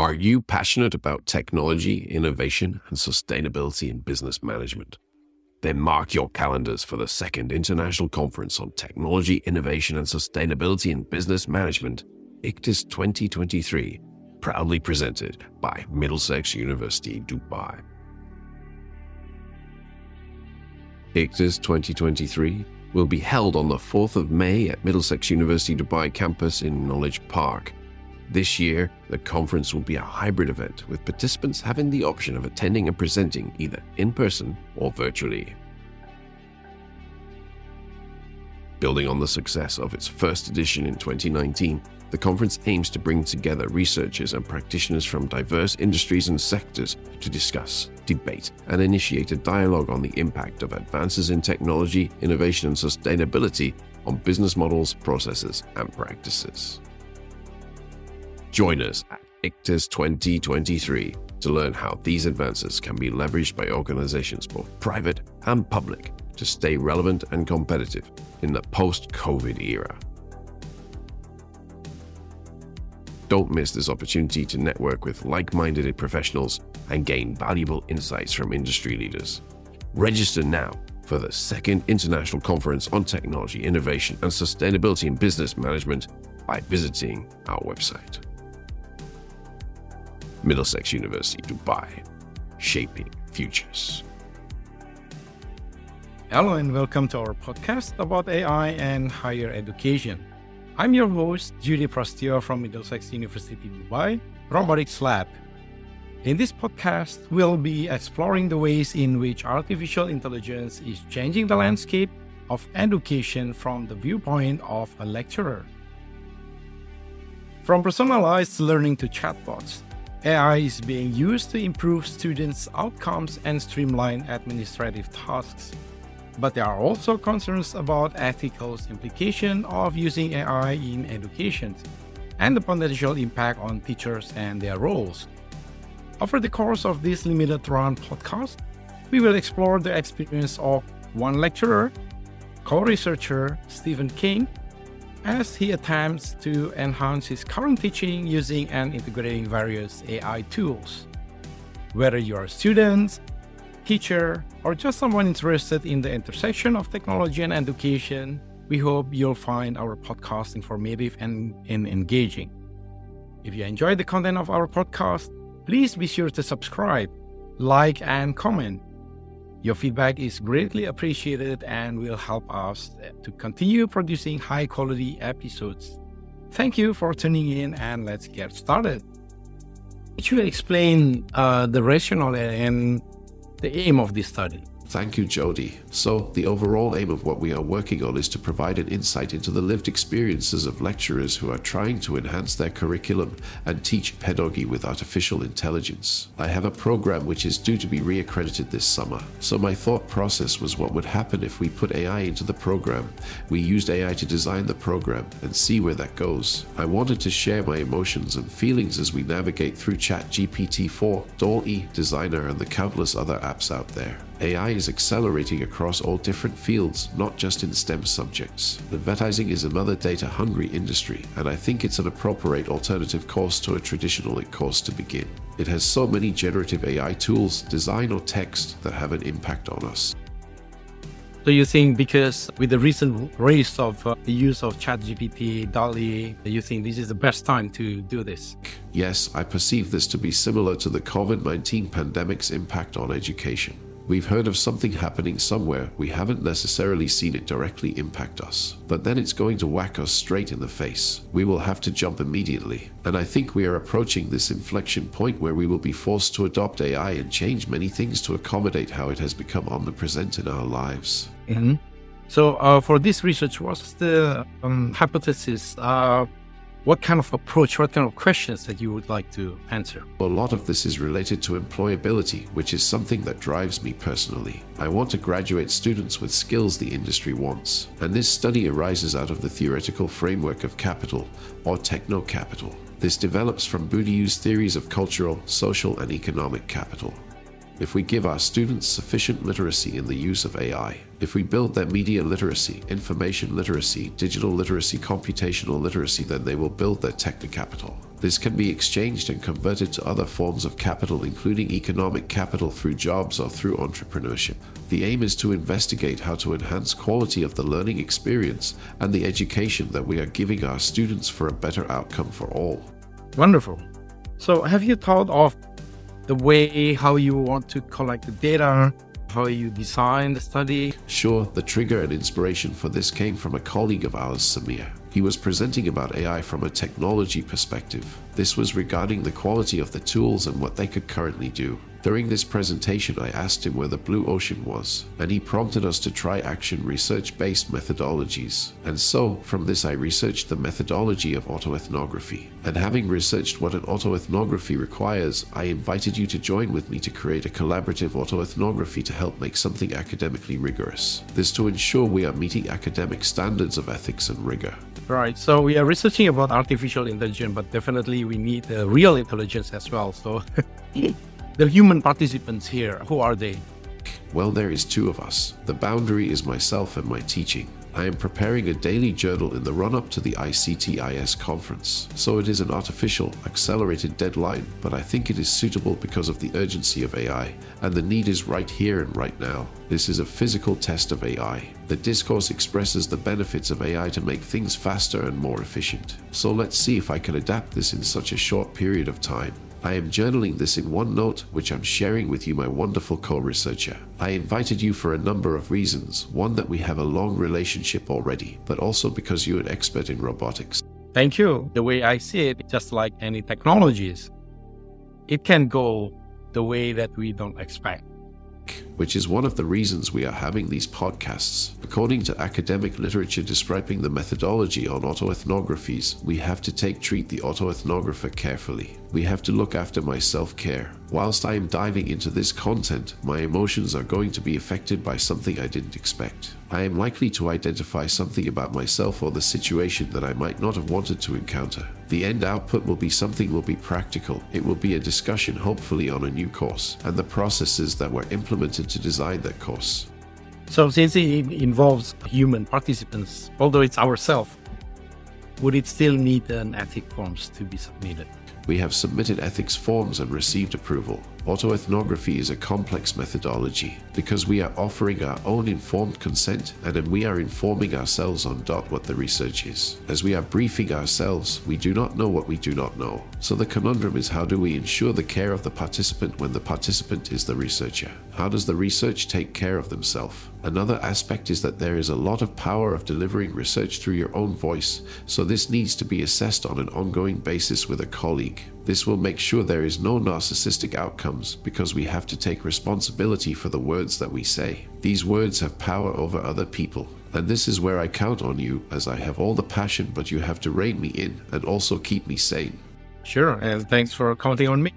Are you passionate about technology, innovation, and sustainability in business management? Then mark your calendars for the second International Conference on Technology, Innovation, and Sustainability in Business Management, ICTIS 2023, proudly presented by Middlesex University, Dubai. ICTIS 2023 will be held on the 4th of May at Middlesex University Dubai campus in Knowledge Park. This year, the conference will be a hybrid event with participants having the option of attending and presenting either in person or virtually. Building on the success of its first edition in 2019, the conference aims to bring together researchers and practitioners from diverse industries and sectors to discuss, debate, and initiate a dialogue on the impact of advances in technology, innovation, and sustainability on business models, processes, and practices. Join us at ICTIS 2023 to learn how these advances can be leveraged by organizations both private and public to stay relevant and competitive in the post COVID era. Don't miss this opportunity to network with like minded professionals and gain valuable insights from industry leaders. Register now for the second International Conference on Technology, Innovation, and Sustainability in Business Management by visiting our website. Middlesex University, Dubai, shaping futures. Hello, and welcome to our podcast about AI and higher education. I'm your host, Judhi Prasetyo from Middlesex University, Dubai, Robotics Lab. In this podcast, we'll be exploring the ways in which artificial intelligence is changing the landscape of education from the viewpoint of a lecturer. From personalized learning to chatbots, AI is being used to improve students' outcomes and streamline administrative tasks. But there are also concerns about ethical implication of using AI in education and the potential impact on teachers and their roles. Over the course of this limited run podcast, we will explore the experience of one lecturer, co-researcher Stephen King, as he attempts to enhance his current teaching using and integrating various AI tools. Whether you're a student, teacher, or just someone interested in the intersection of technology and education, we hope you'll find our podcast informative and, and engaging. If you enjoy the content of our podcast, please be sure to subscribe, like, and comment. Your feedback is greatly appreciated and will help us to continue producing high quality episodes. Thank you for tuning in and let's get started. Could you explain uh, the rationale and the aim of this study? Thank you, Judhi. So, the overall aim of what we are working on is to provide an insight into the lived experiences of lecturers who are trying to enhance their curriculum and teach pedagogy with artificial intelligence. I have a program which is due to be reaccredited this summer. So, my thought process was what would happen if we put AI into the program. We used AI to design the program and see where that goes. I wanted to share my emotions and feelings as we navigate through ChatGPT 4, DALL-E, Designer, and the countless other apps out there. AI is accelerating across all different fields, not just in STEM subjects. Advertising is another data hungry industry, and I think it's an appropriate alternative course to a traditional course to begin. It has so many generative AI tools, design or text, that have an impact on us. So you think because with the recent race of uh, the use of ChatGPT, DALL-E, you think this is the best time to do this? Yes, I perceive this to be similar to the COVID-19 pandemic's impact on education. We've heard of something happening somewhere, we haven't necessarily seen it directly impact us. But then it's going to whack us straight in the face. We will have to jump immediately. And I think we are approaching this inflection point where we will be forced to adopt AI and change many things to accommodate how it has become omnipresent in our lives. Mm-hmm. So, uh, for this research, what's the um, hypothesis? Uh, what kind of approach, what kind of questions that you would like to answer? A lot of this is related to employability, which is something that drives me personally. I want to graduate students with skills the industry wants, and this study arises out of the theoretical framework of capital, or techno capital. This develops from Bourdieu's theories of cultural, social, and economic capital if we give our students sufficient literacy in the use of AI, if we build their media literacy, information literacy, digital literacy, computational literacy, then they will build their techno capital. This can be exchanged and converted to other forms of capital, including economic capital through jobs or through entrepreneurship. The aim is to investigate how to enhance quality of the learning experience and the education that we are giving our students for a better outcome for all. Wonderful. So, have you thought of the way how you want to collect the data, how you design the study? Sure, the trigger and inspiration for this came from a colleague of ours, Samir. He was presenting about AI from a technology perspective. This was regarding the quality of the tools and what they could currently do. During this presentation, I asked him where the blue ocean was, and he prompted us to try action research based methodologies. And so, from this, I researched the methodology of autoethnography. And having researched what an autoethnography requires, I invited you to join with me to create a collaborative autoethnography to help make something academically rigorous. This to ensure we are meeting academic standards of ethics and rigor. Right. So we are researching about artificial intelligence, but definitely we need the real intelligence as well. So the human participants here, who are they? Well, there is two of us. The boundary is myself and my teaching. I am preparing a daily journal in the run up to the ICTIS conference, so it is an artificial, accelerated deadline, but I think it is suitable because of the urgency of AI, and the need is right here and right now. This is a physical test of AI. The discourse expresses the benefits of AI to make things faster and more efficient. So let's see if I can adapt this in such a short period of time. I am journaling this in OneNote, which I'm sharing with you, my wonderful co researcher. I invited you for a number of reasons. One, that we have a long relationship already, but also because you're an expert in robotics. Thank you. The way I see it, just like any technologies, it can go the way that we don't expect which is one of the reasons we are having these podcasts. According to academic literature describing the methodology on autoethnographies, we have to take treat the autoethnographer carefully. We have to look after my self-care. Whilst I am diving into this content, my emotions are going to be affected by something I didn't expect. I am likely to identify something about myself or the situation that I might not have wanted to encounter. The end output will be something will be practical. It will be a discussion hopefully on a new course and the processes that were implemented to design that course. So since it involves human participants, although it's ourselves, would it still need an ethic forms to be submitted? We have submitted ethics forms and received approval. Autoethnography is a complex methodology because we are offering our own informed consent and then we are informing ourselves on dot what the research is. As we are briefing ourselves, we do not know what we do not know. So the conundrum is how do we ensure the care of the participant when the participant is the researcher? How does the research take care of themselves? Another aspect is that there is a lot of power of delivering research through your own voice, so this needs to be assessed on an ongoing basis with a colleague. This will make sure there is no narcissistic outcomes because we have to take responsibility for the words that we say. These words have power over other people. And this is where I count on you, as I have all the passion, but you have to rein me in and also keep me sane. Sure, and thanks for counting on me.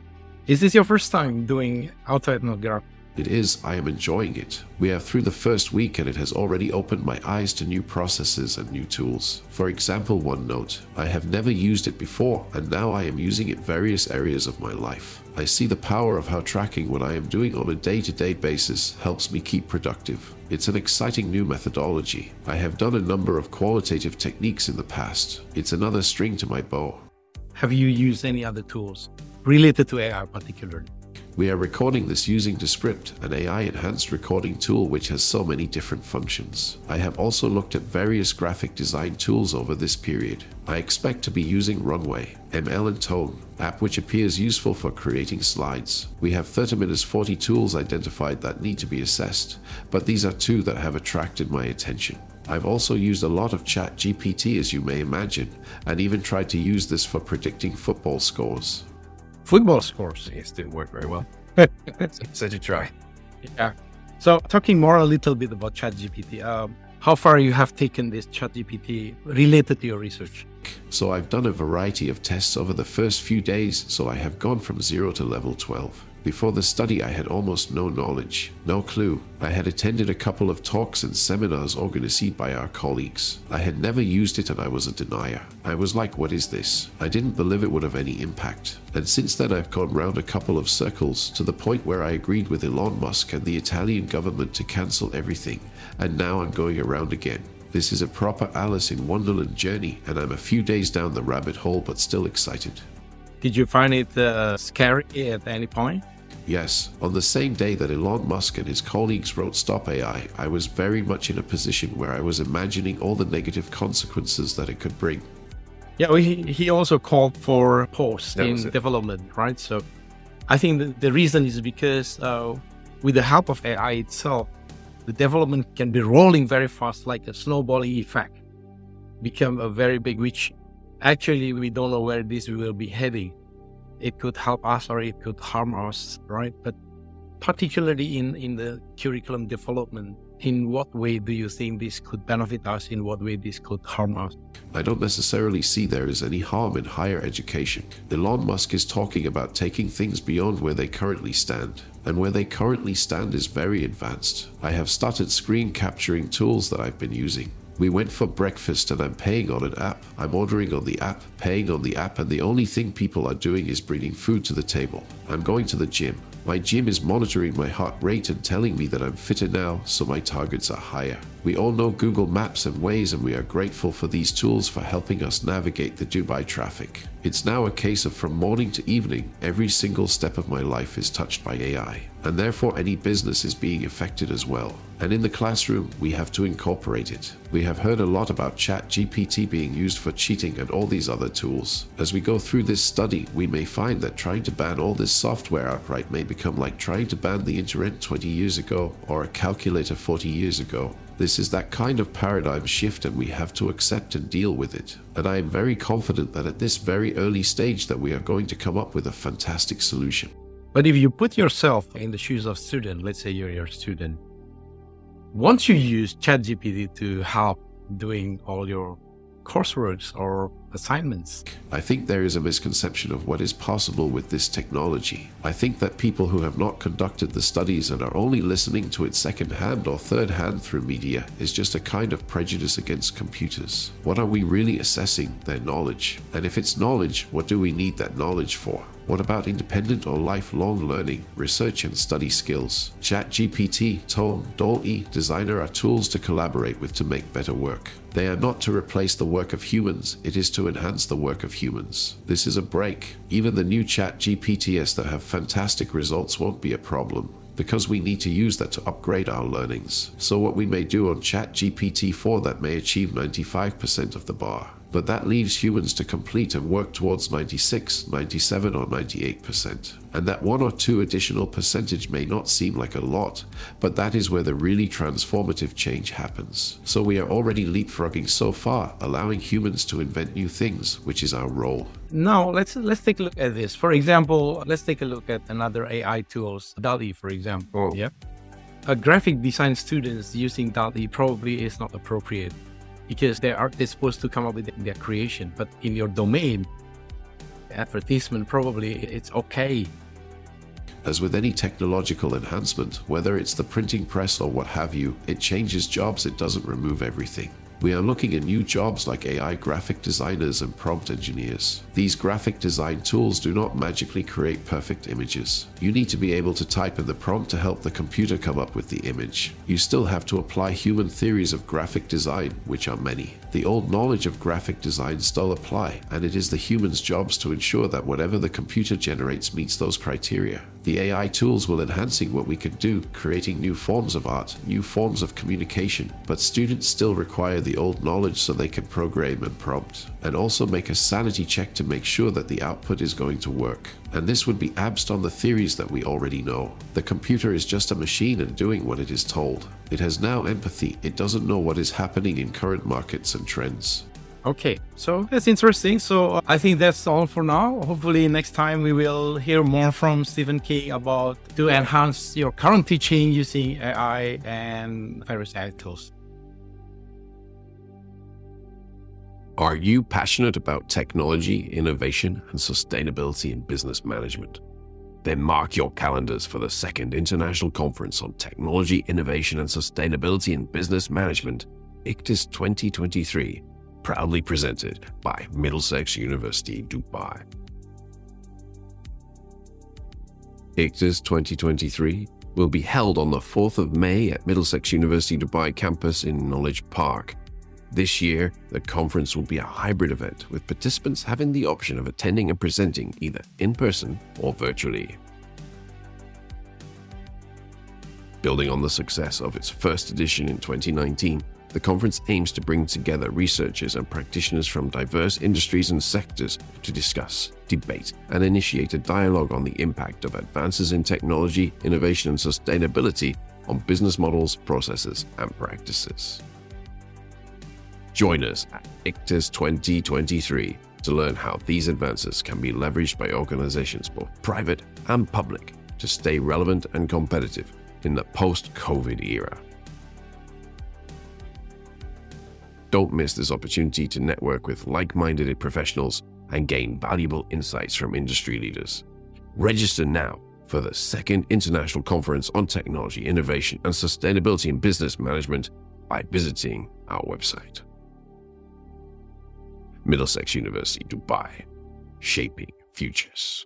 Is this your first time doing autoethnography? It is, I am enjoying it. We are through the first week and it has already opened my eyes to new processes and new tools. For example, OneNote. I have never used it before and now I am using it various areas of my life. I see the power of how tracking what I am doing on a day to day basis helps me keep productive. It's an exciting new methodology. I have done a number of qualitative techniques in the past. It's another string to my bow. Have you used any other tools related to AI particularly? We are recording this using Descript, an AI enhanced recording tool which has so many different functions. I have also looked at various graphic design tools over this period. I expect to be using Runway, ML and Tome, app which appears useful for creating slides. We have 30 minutes 40 tools identified that need to be assessed, but these are two that have attracted my attention. I've also used a lot of Chat GPT as you may imagine, and even tried to use this for predicting football scores football scores. It didn't work very well. so to try. Yeah. So talking more a little bit about ChatGPT, um, how far you have taken this ChatGPT related to your research? So I've done a variety of tests over the first few days, so I have gone from zero to level 12. Before the study, I had almost no knowledge, no clue. I had attended a couple of talks and seminars organized by our colleagues. I had never used it and I was a denier. I was like, what is this? I didn't believe it would have any impact. And since then, I've gone round a couple of circles to the point where I agreed with Elon Musk and the Italian government to cancel everything. And now I'm going around again. This is a proper Alice in Wonderland journey, and I'm a few days down the rabbit hole, but still excited. Did you find it uh, scary at any point? Yes, on the same day that Elon Musk and his colleagues wrote Stop AI, I was very much in a position where I was imagining all the negative consequences that it could bring. Yeah, well, he, he also called for pause in development, right? So I think the, the reason is because uh, with the help of AI itself, the development can be rolling very fast, like a snowballing effect, become a very big, which actually we don't know where this will be heading it could help us or it could harm us, right? But particularly in, in the curriculum development, in what way do you think this could benefit us? In what way this could harm us? I don't necessarily see there is any harm in higher education. Elon Musk is talking about taking things beyond where they currently stand. And where they currently stand is very advanced. I have started screen capturing tools that I've been using. We went for breakfast and I'm paying on an app. I'm ordering on the app, paying on the app, and the only thing people are doing is bringing food to the table. I'm going to the gym. My gym is monitoring my heart rate and telling me that I'm fitter now, so my targets are higher. We all know Google Maps and Waze, and we are grateful for these tools for helping us navigate the Dubai traffic. It's now a case of from morning to evening, every single step of my life is touched by AI, and therefore any business is being affected as well. And in the classroom, we have to incorporate it. We have heard a lot about ChatGPT being used for cheating and all these other tools. As we go through this study, we may find that trying to ban all this software outright may become like trying to ban the internet 20 years ago or a calculator 40 years ago. This is that kind of paradigm shift and we have to accept and deal with it. And I am very confident that at this very early stage that we are going to come up with a fantastic solution. But if you put yourself in the shoes of student, let's say you're your student, once you use ChatGPT to help doing all your courseworks or assignments. I think there is a misconception of what is possible with this technology. I think that people who have not conducted the studies and are only listening to it second hand or third hand through media is just a kind of prejudice against computers. What are we really assessing? Their knowledge. And if it's knowledge, what do we need that knowledge for? What about independent or lifelong learning, research and study skills? ChatGPT, Tome, DALL-E, Designer are tools to collaborate with to make better work. They are not to replace the work of humans, it is to enhance the work of humans. This is a break. Even the new ChatGPTs that have fantastic results won't be a problem because we need to use that to upgrade our learnings. So what we may do on ChatGPT 4 that may achieve 95% of the bar but that leaves humans to complete and work towards 96, 97, or 98%. And that one or two additional percentage may not seem like a lot, but that is where the really transformative change happens. So we are already leapfrogging so far, allowing humans to invent new things, which is our role. Now let's let's take a look at this. For example, let's take a look at another AI tools, DALL-E, for example. Oh. Yeah. A graphic design students using DALL-E probably is not appropriate because they are they're supposed to come up with their creation. But in your domain, advertisement probably it's okay. As with any technological enhancement, whether it's the printing press or what have you, it changes jobs, it doesn't remove everything. We are looking at new jobs like AI graphic designers and prompt engineers. These graphic design tools do not magically create perfect images. You need to be able to type in the prompt to help the computer come up with the image. You still have to apply human theories of graphic design, which are many. The old knowledge of graphic design still apply, and it is the human's jobs to ensure that whatever the computer generates meets those criteria. The AI tools will enhancing what we can do, creating new forms of art, new forms of communication, but students still require the old knowledge so they can program and prompt, and also make a sanity check to make sure that the output is going to work. And this would be abst on the theories that we already know. The computer is just a machine and doing what it is told. It has now empathy, it doesn't know what is happening in current markets and trends. Okay, so that's interesting. So uh, I think that's all for now. Hopefully, next time we will hear more from Stephen King about to enhance your current teaching using AI and various AI tools. Are you passionate about technology, innovation, and sustainability in business management? Then mark your calendars for the second International Conference on Technology, Innovation, and Sustainability in Business Management, ICTIS 2023 proudly presented by Middlesex University, Dubai. ICTIS 2023 will be held on the 4th of May at Middlesex University Dubai campus in Knowledge Park. This year, the conference will be a hybrid event with participants having the option of attending and presenting either in person or virtually. Building on the success of its first edition in 2019, the conference aims to bring together researchers and practitioners from diverse industries and sectors to discuss, debate, and initiate a dialogue on the impact of advances in technology, innovation, and sustainability on business models, processes, and practices. Join us at ICTIS 2023 to learn how these advances can be leveraged by organizations, both private and public, to stay relevant and competitive in the post COVID era. Don't miss this opportunity to network with like minded professionals and gain valuable insights from industry leaders. Register now for the second International Conference on Technology, Innovation, and Sustainability in Business Management by visiting our website. Middlesex University, Dubai, shaping futures.